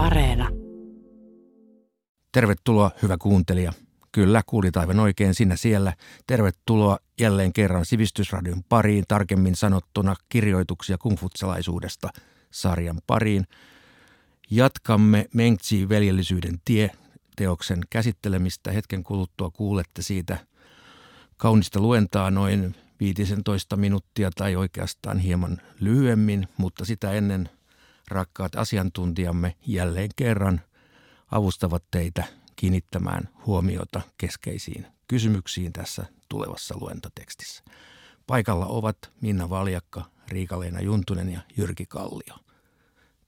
Areena. Tervetuloa, hyvä kuuntelija. Kyllä, kuulit aivan oikein sinä siellä. Tervetuloa jälleen kerran Sivistysradion pariin, tarkemmin sanottuna kirjoituksia kungfutsalaisuudesta sarjan pariin. Jatkamme Mengtsi veljellisyyden tie teoksen käsittelemistä. Hetken kuluttua kuulette siitä kaunista luentaa noin 15 minuuttia tai oikeastaan hieman lyhyemmin, mutta sitä ennen rakkaat asiantuntijamme jälleen kerran avustavat teitä kiinnittämään huomiota keskeisiin kysymyksiin tässä tulevassa luentotekstissä. Paikalla ovat Minna Valjakka, Riika-Leena Juntunen ja Jyrki Kallio.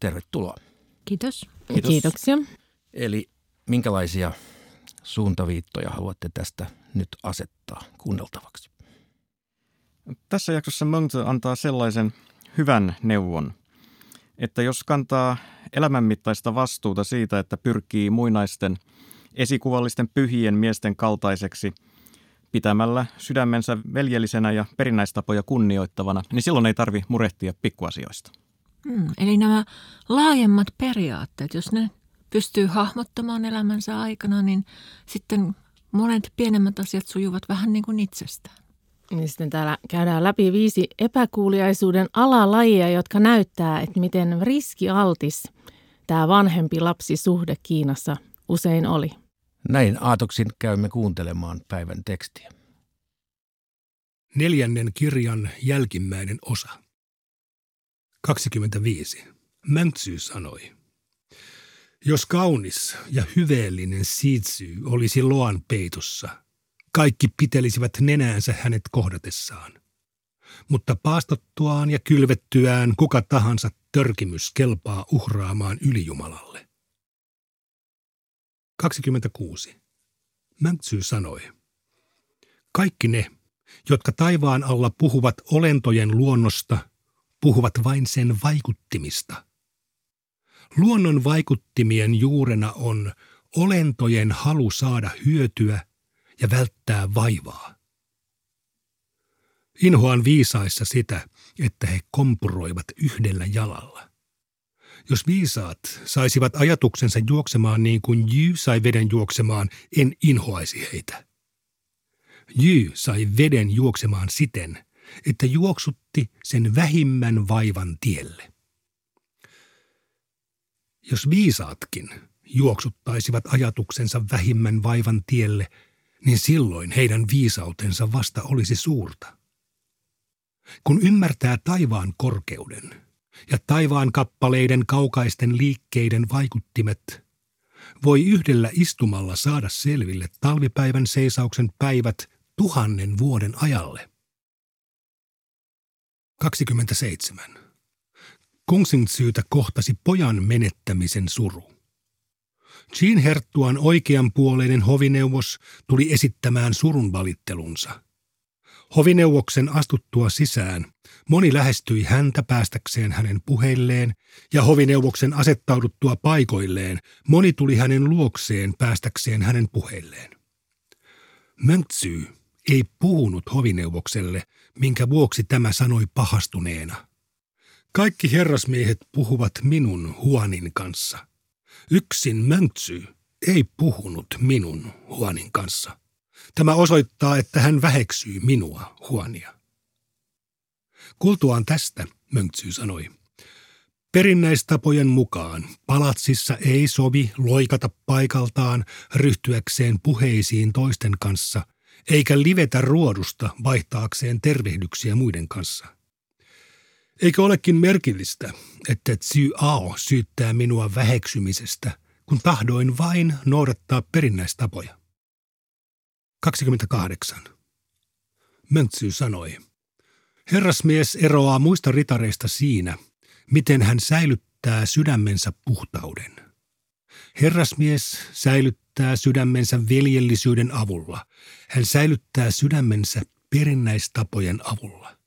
Tervetuloa. Kiitos. Kiitos. Kiitoksia. Eli minkälaisia suuntaviittoja haluatte tästä nyt asettaa kuunneltavaksi? Tässä jaksossa Monte antaa sellaisen hyvän neuvon, että jos kantaa elämänmittaista vastuuta siitä, että pyrkii muinaisten esikuvallisten pyhien miesten kaltaiseksi pitämällä sydämensä veljellisenä ja perinnäistapoja kunnioittavana, niin silloin ei tarvi murehtia pikkuasioista. Hmm, eli nämä laajemmat periaatteet, jos ne pystyy hahmottamaan elämänsä aikana, niin sitten monet pienemmät asiat sujuvat vähän niin kuin itsestään. Niin sitten täällä käydään läpi viisi epäkuuliaisuuden alalajia, jotka näyttää, että miten riskialtis tämä vanhempi lapsisuhde Kiinassa usein oli. Näin aatoksin käymme kuuntelemaan päivän tekstiä. Neljännen kirjan jälkimmäinen osa. 25. Mäntsy sanoi. Jos kaunis ja hyveellinen siitsy olisi loan peitossa, kaikki pitelisivät nenäänsä hänet kohdatessaan. Mutta paastottuaan ja kylvettyään kuka tahansa törkimys kelpaa uhraamaan ylijumalalle. 26. Mäntsy sanoi. Kaikki ne, jotka taivaan alla puhuvat olentojen luonnosta, puhuvat vain sen vaikuttimista – Luonnon vaikuttimien juurena on olentojen halu saada hyötyä ja välttää vaivaa. Inhoan viisaissa sitä, että he kompuroivat yhdellä jalalla. Jos viisaat saisivat ajatuksensa juoksemaan niin kuin Jy sai veden juoksemaan, en inhoaisi heitä. Jy sai veden juoksemaan siten, että juoksutti sen vähimmän vaivan tielle. Jos viisaatkin juoksuttaisivat ajatuksensa vähimmän vaivan tielle, niin silloin heidän viisautensa vasta olisi suurta. Kun ymmärtää taivaan korkeuden ja taivaan kappaleiden kaukaisten liikkeiden vaikuttimet, voi yhdellä istumalla saada selville talvipäivän seisauksen päivät tuhannen vuoden ajalle. 27. Kongsingsyytä kohtasi pojan menettämisen suru. Jean Herttuan oikeanpuoleinen hovineuvos tuli esittämään surun valittelunsa. Hovineuvoksen astuttua sisään moni lähestyi häntä päästäkseen hänen puheilleen, ja hovineuvoksen asettauduttua paikoilleen moni tuli hänen luokseen päästäkseen hänen puheilleen. Möntsy ei puhunut hovineuvokselle, minkä vuoksi tämä sanoi pahastuneena – kaikki herrasmiehet puhuvat minun Huanin kanssa. Yksin Möntsy ei puhunut minun Huanin kanssa. Tämä osoittaa, että hän väheksyy minua, Huania. Kultuaan tästä, Möntsy sanoi, Perinnäistapojen mukaan palatsissa ei sovi loikata paikaltaan ryhtyäkseen puheisiin toisten kanssa, eikä livetä ruodusta vaihtaakseen tervehdyksiä muiden kanssa – Eikö olekin merkillistä, että Tsy Ao syyttää minua väheksymisestä, kun tahdoin vain noudattaa perinnäistapoja? 28. Möntsy sanoi. Herrasmies eroaa muista ritareista siinä, miten hän säilyttää sydämensä puhtauden. Herrasmies säilyttää sydämensä veljellisyyden avulla. Hän säilyttää sydämensä perinnäistapojen avulla.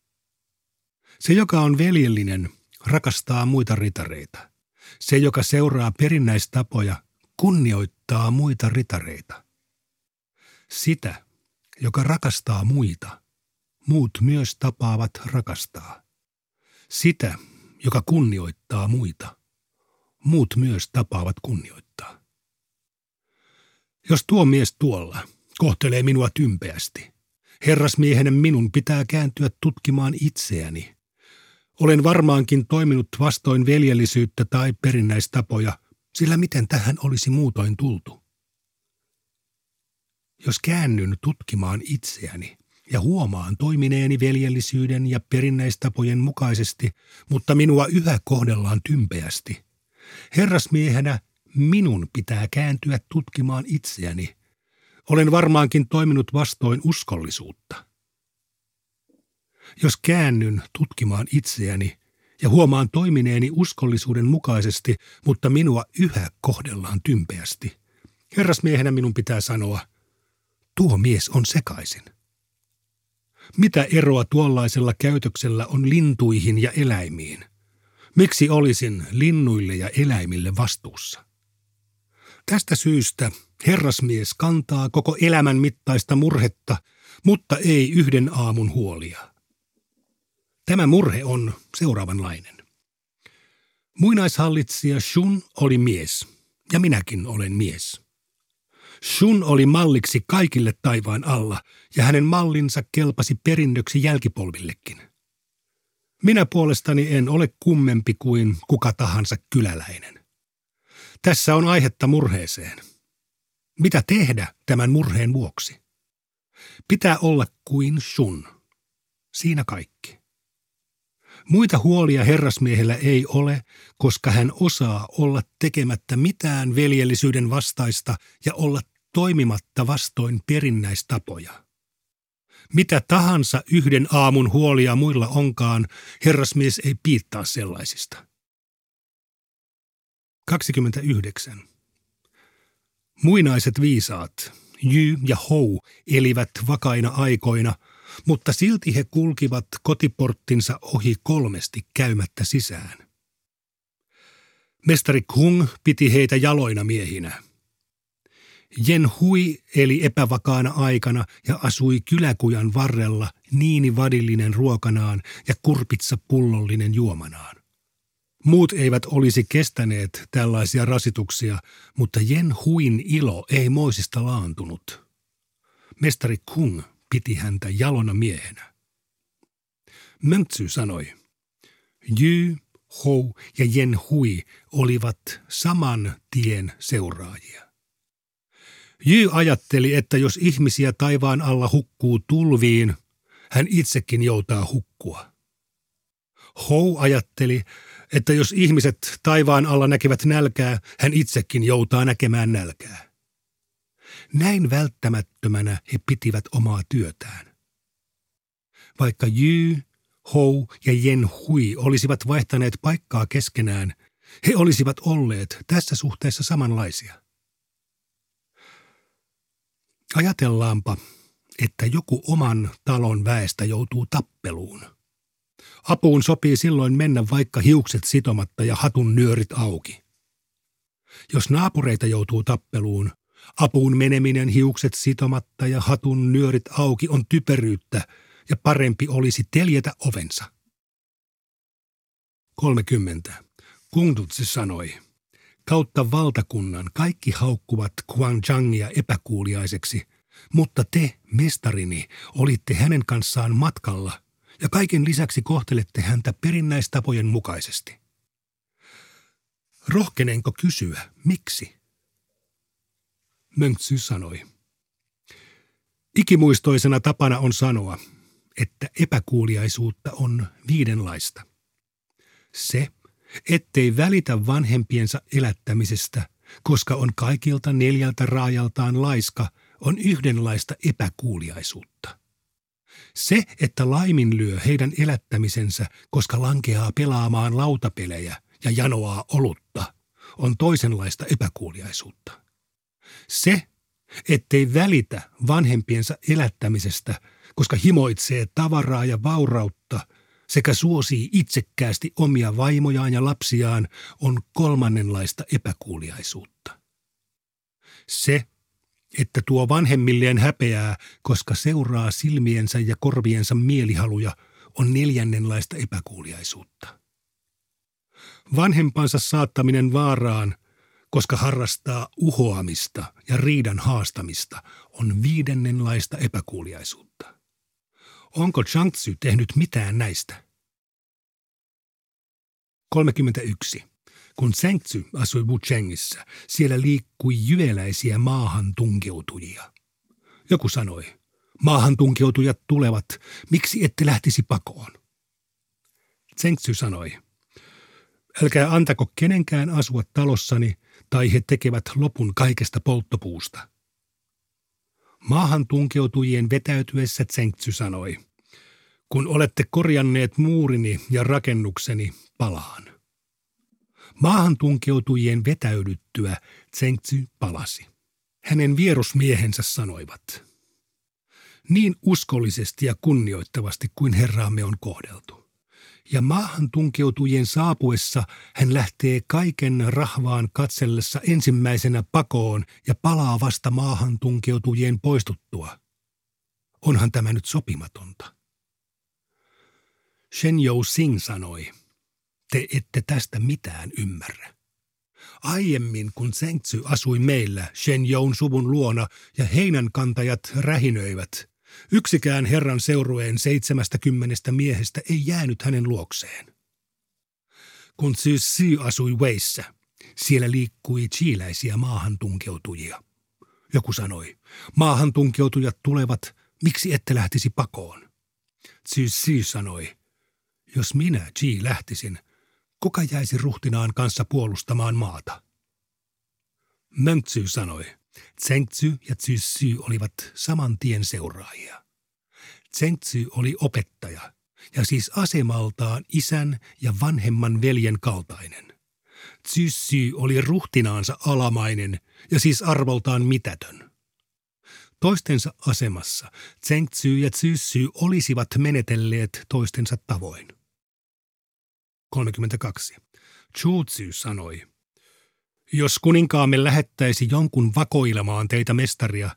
Se, joka on veljellinen, rakastaa muita ritareita. Se, joka seuraa perinnäistapoja, kunnioittaa muita ritareita. Sitä, joka rakastaa muita, muut myös tapaavat rakastaa. Sitä, joka kunnioittaa muita, muut myös tapaavat kunnioittaa. Jos tuo mies tuolla kohtelee minua tympeästi, herrasmiehenä minun pitää kääntyä tutkimaan itseäni. Olen varmaankin toiminut vastoin veljellisyyttä tai perinnäistapoja, sillä miten tähän olisi muutoin tultu? Jos käännyn tutkimaan itseäni ja huomaan toimineeni veljellisyyden ja perinnäistapojen mukaisesti, mutta minua yhä kohdellaan tympeästi, herrasmiehenä minun pitää kääntyä tutkimaan itseäni. Olen varmaankin toiminut vastoin uskollisuutta. Jos käännyn tutkimaan itseäni ja huomaan toimineeni uskollisuuden mukaisesti, mutta minua yhä kohdellaan tympeästi, herrasmiehenä minun pitää sanoa, tuo mies on sekaisin. Mitä eroa tuollaisella käytöksellä on lintuihin ja eläimiin? Miksi olisin linnuille ja eläimille vastuussa? Tästä syystä herrasmies kantaa koko elämän mittaista murhetta, mutta ei yhden aamun huolia. Tämä murhe on seuraavanlainen. Muinaishallitsija Shun oli mies, ja minäkin olen mies. Shun oli malliksi kaikille taivaan alla, ja hänen mallinsa kelpasi perinnöksi jälkipolvillekin. Minä puolestani en ole kummempi kuin kuka tahansa kyläläinen. Tässä on aihetta murheeseen. Mitä tehdä tämän murheen vuoksi? Pitää olla kuin sun. Siinä kaikki. Muita huolia herrasmiehellä ei ole, koska hän osaa olla tekemättä mitään veljellisyyden vastaista ja olla toimimatta vastoin perinnäistapoja. Mitä tahansa yhden aamun huolia muilla onkaan, herrasmies ei piittaa sellaisista. 29. Muinaiset viisaat, Jy ja Hou, elivät vakaina aikoina, mutta silti he kulkivat kotiporttinsa ohi kolmesti käymättä sisään. Mestari Kung piti heitä jaloina miehinä. Jen Hui eli epävakaana aikana ja asui kyläkujan varrella niini vadillinen ruokanaan ja kurpitsa pullollinen juomanaan. Muut eivät olisi kestäneet tällaisia rasituksia, mutta Jen Huin ilo ei moisista laantunut. Mestari Kung piti häntä jalona miehenä. Möntsy sanoi, Jy, Hou ja Jen Hui olivat saman tien seuraajia. Jy ajatteli, että jos ihmisiä taivaan alla hukkuu tulviin, hän itsekin joutaa hukkua. Hou ajatteli, että jos ihmiset taivaan alla näkevät nälkää, hän itsekin joutaa näkemään nälkää. Näin välttämättömänä he pitivät omaa työtään. Vaikka Jy, Hou ja Jen Hui olisivat vaihtaneet paikkaa keskenään, he olisivat olleet tässä suhteessa samanlaisia. Ajatellaanpa, että joku oman talon väestä joutuu tappeluun – Apuun sopii silloin mennä vaikka hiukset sitomatta ja hatun nyörit auki. Jos naapureita joutuu tappeluun, apuun meneminen hiukset sitomatta ja hatun nyörit auki on typeryyttä ja parempi olisi teljetä ovensa. 30. Kungdutsi sanoi, kautta valtakunnan kaikki haukkuvat Guangzhangia epäkuuliaiseksi, mutta te, mestarini, olitte hänen kanssaan matkalla – ja kaiken lisäksi kohtelette häntä perinnäistapojen mukaisesti. Rohkenenko kysyä, miksi? Mönksy sanoi. Ikimuistoisena tapana on sanoa, että epäkuuliaisuutta on viidenlaista. Se, ettei välitä vanhempiensa elättämisestä, koska on kaikilta neljältä raajaltaan laiska, on yhdenlaista epäkuuliaisuutta. Se, että laiminlyö heidän elättämisensä, koska lankeaa pelaamaan lautapelejä ja janoaa olutta, on toisenlaista epäkuuliaisuutta. Se, ettei välitä vanhempiensa elättämisestä, koska himoitsee tavaraa ja vaurautta sekä suosii itsekkäästi omia vaimojaan ja lapsiaan, on kolmannenlaista epäkuuliaisuutta. Se, että tuo vanhemmilleen häpeää, koska seuraa silmiensä ja korviensa mielihaluja, on neljännenlaista epäkuuliaisuutta. Vanhempansa saattaminen vaaraan, koska harrastaa uhoamista ja riidan haastamista, on viidennenlaista epäkuuliaisuutta. Onko Changtsu tehnyt mitään näistä? 31. Kun Zhengzi asui Wuchengissä, siellä liikkui jyveläisiä maahan tunkeutujia. Joku sanoi, maahan tunkeutujat tulevat, miksi ette lähtisi pakoon? Zhengzi sanoi, älkää antako kenenkään asua talossani, tai he tekevät lopun kaikesta polttopuusta. Maahan tunkeutujien vetäytyessä Zhengzi sanoi, kun olette korjanneet muurini ja rakennukseni, palaan. Maahan tunkeutujien vetäydyttyä Tsengtsy palasi. Hänen vierusmiehensä sanoivat, niin uskollisesti ja kunnioittavasti kuin herraamme on kohdeltu. Ja maahan tunkeutujien saapuessa hän lähtee kaiken rahvaan katsellessa ensimmäisenä pakoon ja palaa vasta maahan tunkeutujien poistuttua. Onhan tämä nyt sopimatonta. Shen Jou Sing sanoi – te ette tästä mitään ymmärrä. Aiemmin, kun Sengtsy asui meillä Shen Joun suvun luona ja heinänkantajat rähinöivät, yksikään herran seurueen seitsemästäkymmenestä miehestä ei jäänyt hänen luokseen. Kun Tzu Sy asui Weissä, siellä liikkui chiiläisiä maahantunkeutujia. Joku sanoi, maahantunkeutujat tulevat, miksi ette lähtisi pakoon? Tzu Sy sanoi, jos minä, Chi, lähtisin, kuka jäisi ruhtinaan kanssa puolustamaan maata? Mönksy sanoi, Tsengtsy ja Tsyssy olivat saman tien seuraajia. Tsengtsy oli opettaja ja siis asemaltaan isän ja vanhemman veljen kaltainen. Tsyssy oli ruhtinaansa alamainen ja siis arvoltaan mitätön. Toistensa asemassa Tsengtsy ja Tsyssy olisivat menetelleet toistensa tavoin. 32. Chutsu sanoi, jos kuninkaamme lähettäisi jonkun vakoilemaan teitä mestaria,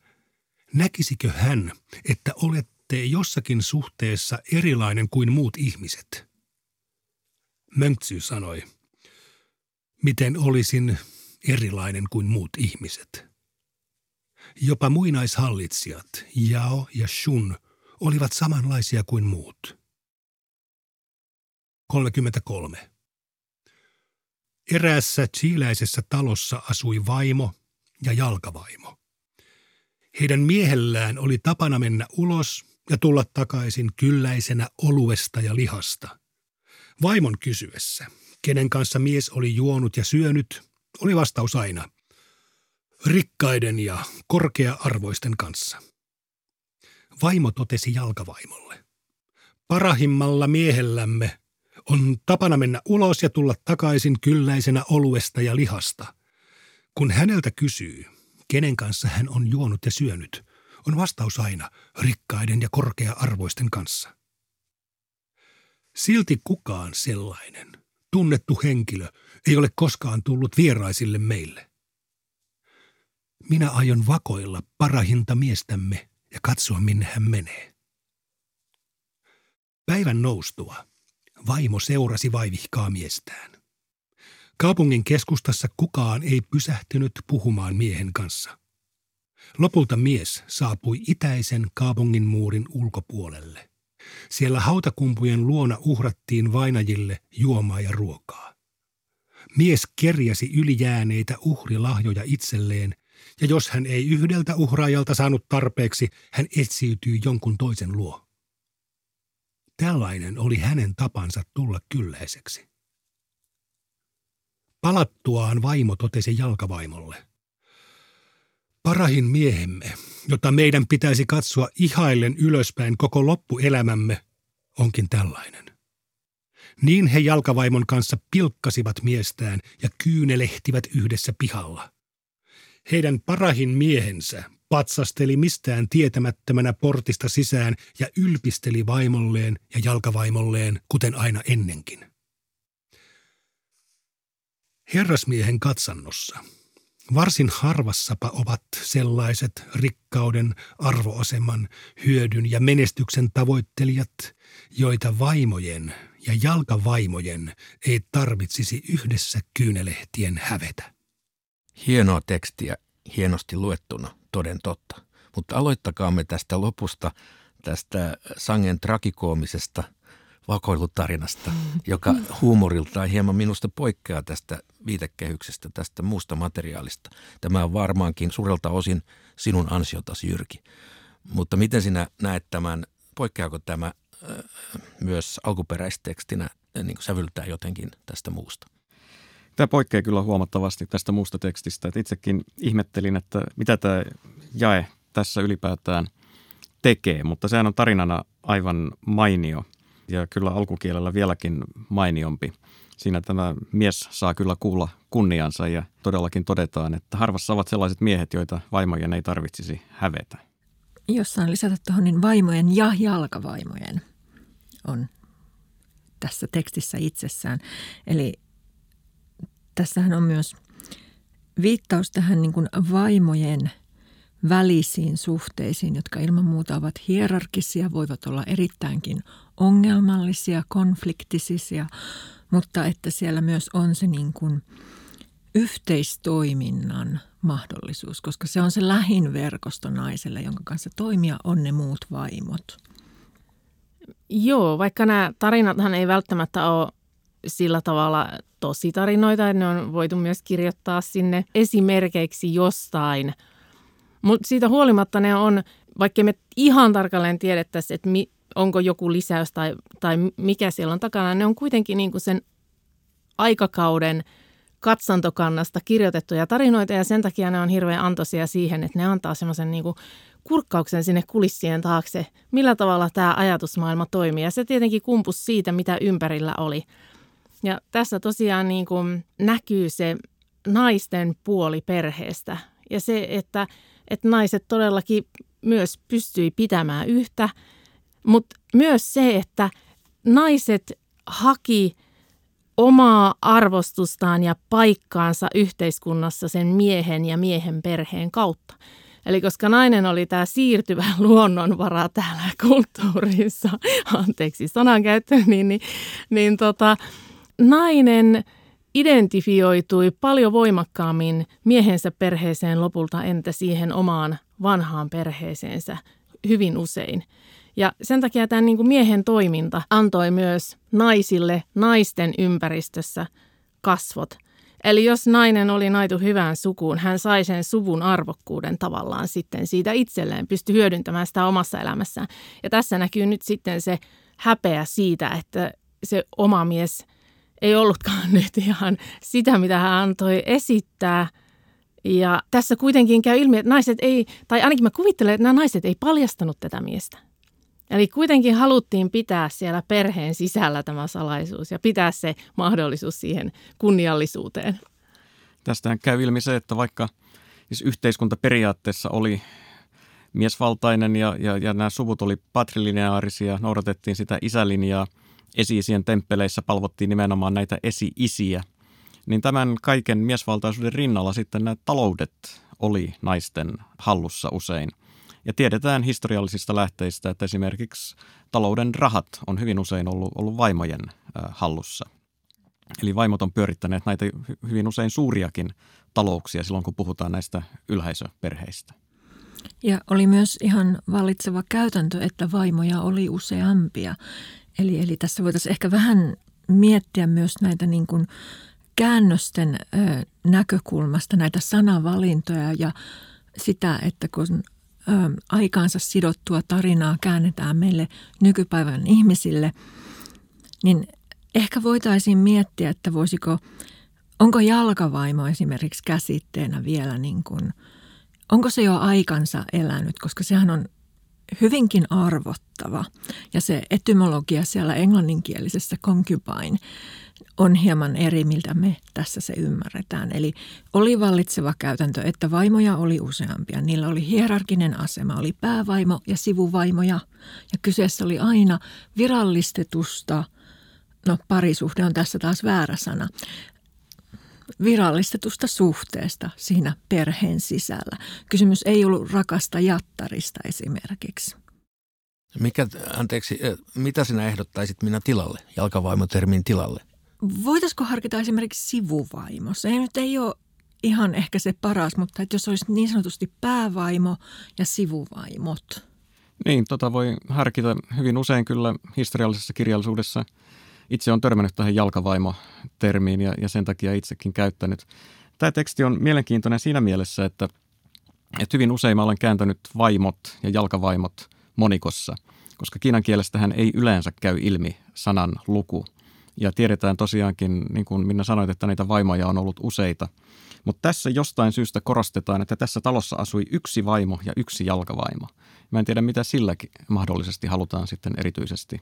näkisikö hän, että olette jossakin suhteessa erilainen kuin muut ihmiset? Mönksy sanoi, miten olisin erilainen kuin muut ihmiset. Jopa muinaishallitsijat, Yao ja Shun, olivat samanlaisia kuin muut. 33. Eräässä chiiläisessä talossa asui vaimo ja jalkavaimo. Heidän miehellään oli tapana mennä ulos ja tulla takaisin kylläisenä oluesta ja lihasta. Vaimon kysyessä, kenen kanssa mies oli juonut ja syönyt, oli vastaus aina rikkaiden ja korkea-arvoisten kanssa. Vaimo totesi jalkavaimolle. Parahimmalla miehellämme on tapana mennä ulos ja tulla takaisin kylläisenä oluesta ja lihasta. Kun häneltä kysyy, kenen kanssa hän on juonut ja syönyt, on vastaus aina rikkaiden ja korkea-arvoisten kanssa. Silti kukaan sellainen, tunnettu henkilö, ei ole koskaan tullut vieraisille meille. Minä aion vakoilla parahinta miestämme ja katsoa, minne hän menee. Päivän noustua Vaimo seurasi vaivihkaa miestään. Kaupungin keskustassa kukaan ei pysähtynyt puhumaan miehen kanssa. Lopulta mies saapui itäisen kaupungin muurin ulkopuolelle. Siellä hautakumpujen luona uhrattiin vainajille juomaa ja ruokaa. Mies kerjäsi ylijääneitä uhrilahjoja itselleen, ja jos hän ei yhdeltä uhraajalta saanut tarpeeksi, hän etsiytyi jonkun toisen luo. Tällainen oli hänen tapansa tulla kylläiseksi. Palattuaan vaimo totesi jalkavaimolle. Parahin miehemme, jota meidän pitäisi katsoa ihaillen ylöspäin koko loppuelämämme, onkin tällainen. Niin he jalkavaimon kanssa pilkkasivat miestään ja kyynelehtivät yhdessä pihalla. Heidän parahin miehensä patsasteli mistään tietämättömänä portista sisään ja ylpisteli vaimolleen ja jalkavaimolleen, kuten aina ennenkin. Herrasmiehen katsannossa varsin harvassapa ovat sellaiset rikkauden, arvoaseman, hyödyn ja menestyksen tavoittelijat, joita vaimojen ja jalkavaimojen ei tarvitsisi yhdessä kyynelehtien hävetä. Hienoa tekstiä, hienosti luettuna, toden totta. Mutta aloittakaamme tästä lopusta, tästä sangen trakikoomisesta vakoilutarinasta, joka huumoriltaan hieman minusta poikkeaa tästä viitekehyksestä, tästä muusta materiaalista. Tämä on varmaankin suurelta osin sinun ansiotasi, Jyrki. Mutta miten sinä näet tämän, poikkeako tämä myös alkuperäistekstinä niin sävyltää jotenkin tästä muusta? Tämä poikkeaa kyllä huomattavasti tästä muusta tekstistä. Että itsekin ihmettelin, että mitä tämä jae tässä ylipäätään tekee, mutta sehän on tarinana aivan mainio ja kyllä alkukielellä vieläkin mainiompi. Siinä tämä mies saa kyllä kuulla kunniansa ja todellakin todetaan, että harvassa ovat sellaiset miehet, joita vaimojen ei tarvitsisi hävetä. Jossain lisätä tuohon, niin vaimojen ja jalkavaimojen on tässä tekstissä itsessään. Eli tässähän on myös viittaus tähän niin kuin vaimojen välisiin suhteisiin, jotka ilman muuta ovat hierarkisia, voivat olla erittäinkin ongelmallisia, konfliktisisia, mutta että siellä myös on se niin kuin yhteistoiminnan mahdollisuus, koska se on se lähin verkosto naiselle, jonka kanssa toimia on ne muut vaimot. Joo, vaikka nämä tarinathan ei välttämättä ole sillä tavalla tostarinoita, että ne on voitu myös kirjoittaa sinne esimerkeiksi jostain. Mutta siitä huolimatta ne on, vaikka me ihan tarkalleen tiedettäisiin, että mi, onko joku lisäys tai, tai mikä siellä on takana, ne on kuitenkin niin kuin sen aikakauden katsantokannasta kirjoitettuja tarinoita ja sen takia ne on hirveän antoisia siihen, että ne antaa semmoisen niin kurkkauksen sinne kulissien taakse, millä tavalla tämä ajatusmaailma toimii. Ja se tietenkin kumpus siitä, mitä ympärillä oli. Ja tässä tosiaan niin kuin näkyy se naisten puoli perheestä ja se, että, että naiset todellakin myös pystyi pitämään yhtä, mutta myös se, että naiset haki omaa arvostustaan ja paikkaansa yhteiskunnassa sen miehen ja miehen perheen kautta. Eli koska nainen oli tämä siirtyvä luonnonvara täällä kulttuurissa, anteeksi sanankäyttö, niin, niin, niin tota, nainen identifioitui paljon voimakkaammin miehensä perheeseen lopulta entä siihen omaan vanhaan perheeseensä hyvin usein. Ja sen takia tämä niin kuin miehen toiminta antoi myös naisille naisten ympäristössä kasvot – Eli jos nainen oli naitu hyvään sukuun, hän sai sen suvun arvokkuuden tavallaan sitten siitä itselleen, pystyi hyödyntämään sitä omassa elämässään. Ja tässä näkyy nyt sitten se häpeä siitä, että se oma mies ei ollutkaan nyt ihan sitä, mitä hän antoi esittää. Ja tässä kuitenkin käy ilmi, että naiset ei, tai ainakin mä kuvittelen, että nämä naiset ei paljastanut tätä miestä. Eli kuitenkin haluttiin pitää siellä perheen sisällä tämä salaisuus ja pitää se mahdollisuus siihen kunniallisuuteen. Tästähän käy ilmi se, että vaikka siis yhteiskunta periaatteessa oli miesvaltainen ja, ja, ja nämä suvut oli patrilineaarisia, noudatettiin sitä isälinjaa, esi-isien temppeleissä palvottiin nimenomaan näitä esi-isiä, niin tämän kaiken miesvaltaisuuden rinnalla sitten nämä taloudet oli naisten hallussa usein – ja tiedetään historiallisista lähteistä, että esimerkiksi talouden rahat on hyvin usein ollut, ollut vaimojen hallussa. Eli vaimot on pyörittäneet näitä hyvin usein suuriakin talouksia silloin, kun puhutaan näistä ylhäisöperheistä. Ja oli myös ihan vallitseva käytäntö, että vaimoja oli useampia. Eli, eli tässä voitaisiin ehkä vähän miettiä myös näitä niin kuin käännösten ö, näkökulmasta, näitä sanavalintoja ja sitä, että kun aikaansa sidottua tarinaa käännetään meille nykypäivän ihmisille, niin ehkä voitaisiin miettiä, että voisiko, onko jalkavaimo esimerkiksi käsitteenä vielä niin kuin, onko se jo aikansa elänyt, koska sehän on hyvinkin arvottava. Ja se etymologia siellä englanninkielisessä concubine on hieman eri, miltä me tässä se ymmärretään. Eli oli vallitseva käytäntö, että vaimoja oli useampia. Niillä oli hierarkinen asema, oli päävaimo ja sivuvaimoja. Ja kyseessä oli aina virallistetusta, no parisuhde on tässä taas väärä sana, virallistetusta suhteesta siinä perheen sisällä. Kysymys ei ollut rakasta jattarista esimerkiksi. Mikä, anteeksi, mitä sinä ehdottaisit minä tilalle, jalkavaimotermin tilalle? Voitaisiko harkita esimerkiksi sivuvaimo? Se nyt ei ole ihan ehkä se paras, mutta että jos olisi niin sanotusti päävaimo ja sivuvaimot. Niin, tota voi harkita hyvin usein kyllä historiallisessa kirjallisuudessa. Itse on törmännyt tähän jalkavaimo-termiin ja, ja sen takia itsekin käyttänyt. Tämä teksti on mielenkiintoinen siinä mielessä, että, että hyvin usein mä olen kääntänyt vaimot ja jalkavaimot monikossa, koska kiinan kielestähän ei yleensä käy ilmi sanan luku. Ja tiedetään tosiaankin, niin kuin Minna sanoit, että näitä vaimoja on ollut useita – mutta tässä jostain syystä korostetaan, että tässä talossa asui yksi vaimo ja yksi jalkavaimo. Mä en tiedä, mitä silläkin mahdollisesti halutaan sitten erityisesti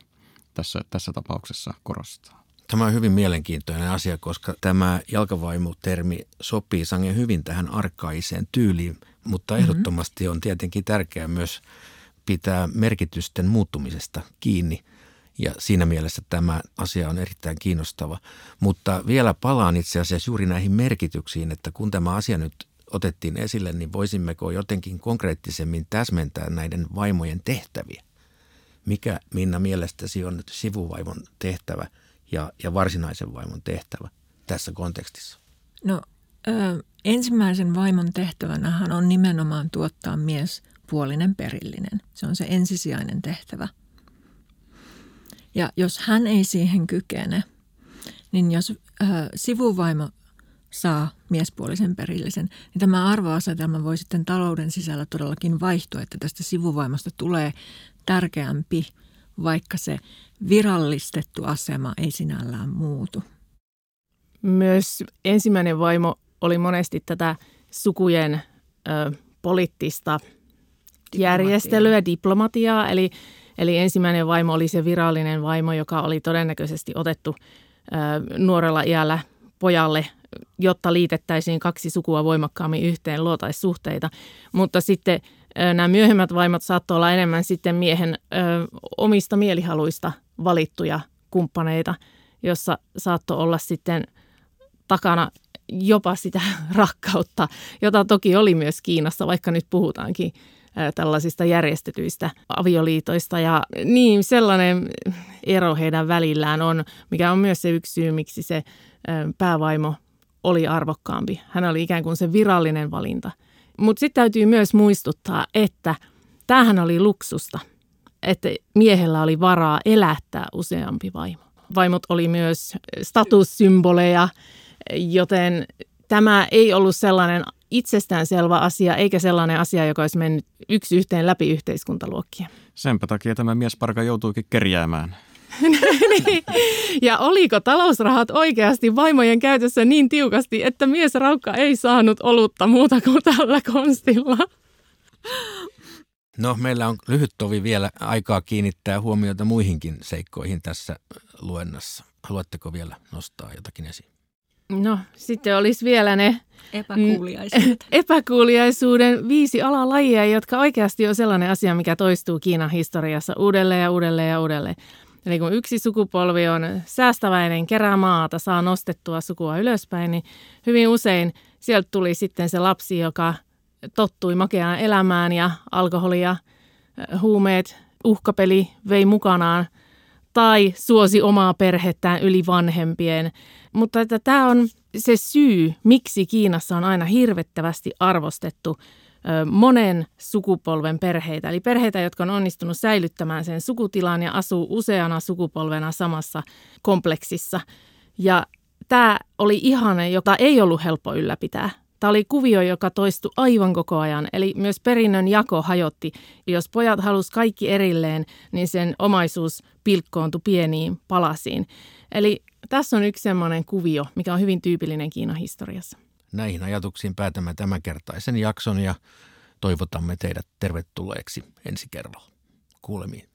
tässä, tässä tapauksessa korostaa. Tämä on hyvin mielenkiintoinen asia, koska tämä jalkavaimo-termi sopii sangen hyvin tähän arkaiseen tyyliin, mutta mhm. ehdottomasti on tietenkin tärkeää myös pitää merkitysten muuttumisesta kiinni – ja siinä mielessä tämä asia on erittäin kiinnostava. Mutta vielä palaan itse asiassa juuri näihin merkityksiin, että kun tämä asia nyt otettiin esille, niin voisimmeko jotenkin konkreettisemmin täsmentää näiden vaimojen tehtäviä? Mikä Minna mielestäsi on nyt sivuvaimon tehtävä ja, ja varsinaisen vaimon tehtävä tässä kontekstissa? No ö, ensimmäisen vaimon tehtävänähän on nimenomaan tuottaa mies puolinen perillinen. Se on se ensisijainen tehtävä – ja jos hän ei siihen kykene, niin jos äh, sivuvaimo saa miespuolisen perillisen, niin tämä arvoasetelma voi sitten talouden sisällä todellakin vaihtua, että tästä sivuvaimosta tulee tärkeämpi, vaikka se virallistettu asema ei sinällään muutu. Myös ensimmäinen vaimo oli monesti tätä sukujen ö, poliittista järjestelyä, diplomatiaa, eli Eli ensimmäinen vaimo oli se virallinen vaimo, joka oli todennäköisesti otettu nuorella iällä pojalle, jotta liitettäisiin kaksi sukua voimakkaammin yhteen, luotaisi suhteita. Mutta sitten nämä myöhemmät vaimot saattoi olla enemmän sitten miehen ö, omista mielihaluista valittuja kumppaneita, jossa saattoi olla sitten takana jopa sitä rakkautta, jota toki oli myös Kiinassa, vaikka nyt puhutaankin tällaisista järjestetyistä avioliitoista. Ja niin, sellainen ero heidän välillään on, mikä on myös se yksi syy, miksi se päävaimo oli arvokkaampi. Hän oli ikään kuin se virallinen valinta. Mutta sitten täytyy myös muistuttaa, että tämähän oli luksusta, että miehellä oli varaa elättää useampi vaimo. Vaimot oli myös statussymboleja, joten tämä ei ollut sellainen itsestäänselvä asia, eikä sellainen asia, joka olisi mennyt yksi yhteen läpi yhteiskuntaluokkia. Senpä takia tämä miesparka joutuikin kerjäämään. Niin. ja oliko talousrahat oikeasti vaimojen käytössä niin tiukasti, että miesraukka ei saanut olutta muuta kuin tällä konstilla? No, meillä on lyhyt tovi vielä aikaa kiinnittää huomiota muihinkin seikkoihin tässä luennassa. Haluatteko vielä nostaa jotakin esiin? No, sitten olisi vielä ne epäkuuliaisuudet. epäkuuliaisuuden viisi alalajia, jotka oikeasti on sellainen asia, mikä toistuu Kiinan historiassa uudelleen ja uudelleen ja uudelleen. Eli kun yksi sukupolvi on säästäväinen, kerää maata, saa nostettua sukua ylöspäin, niin hyvin usein sieltä tuli sitten se lapsi, joka tottui makeaan elämään ja alkoholi ja huumeet, uhkapeli vei mukanaan tai suosi omaa perhettään yli vanhempien. Mutta että tämä on se syy, miksi Kiinassa on aina hirvettävästi arvostettu monen sukupolven perheitä, eli perheitä, jotka on onnistunut säilyttämään sen sukutilan ja asuu useana sukupolvena samassa kompleksissa. Ja tämä oli ihana, jota ei ollut helppo ylläpitää. Tämä oli kuvio, joka toistui aivan koko ajan, eli myös perinnön jako hajotti. Jos pojat halusivat kaikki erilleen, niin sen omaisuus pilkkoontui pieniin palasiin. Eli tässä on yksi sellainen kuvio, mikä on hyvin tyypillinen Kiinan historiassa. Näihin ajatuksiin päätämme tämänkertaisen jakson ja toivotamme teidät tervetulleeksi ensi kerralla. Kuulemiin.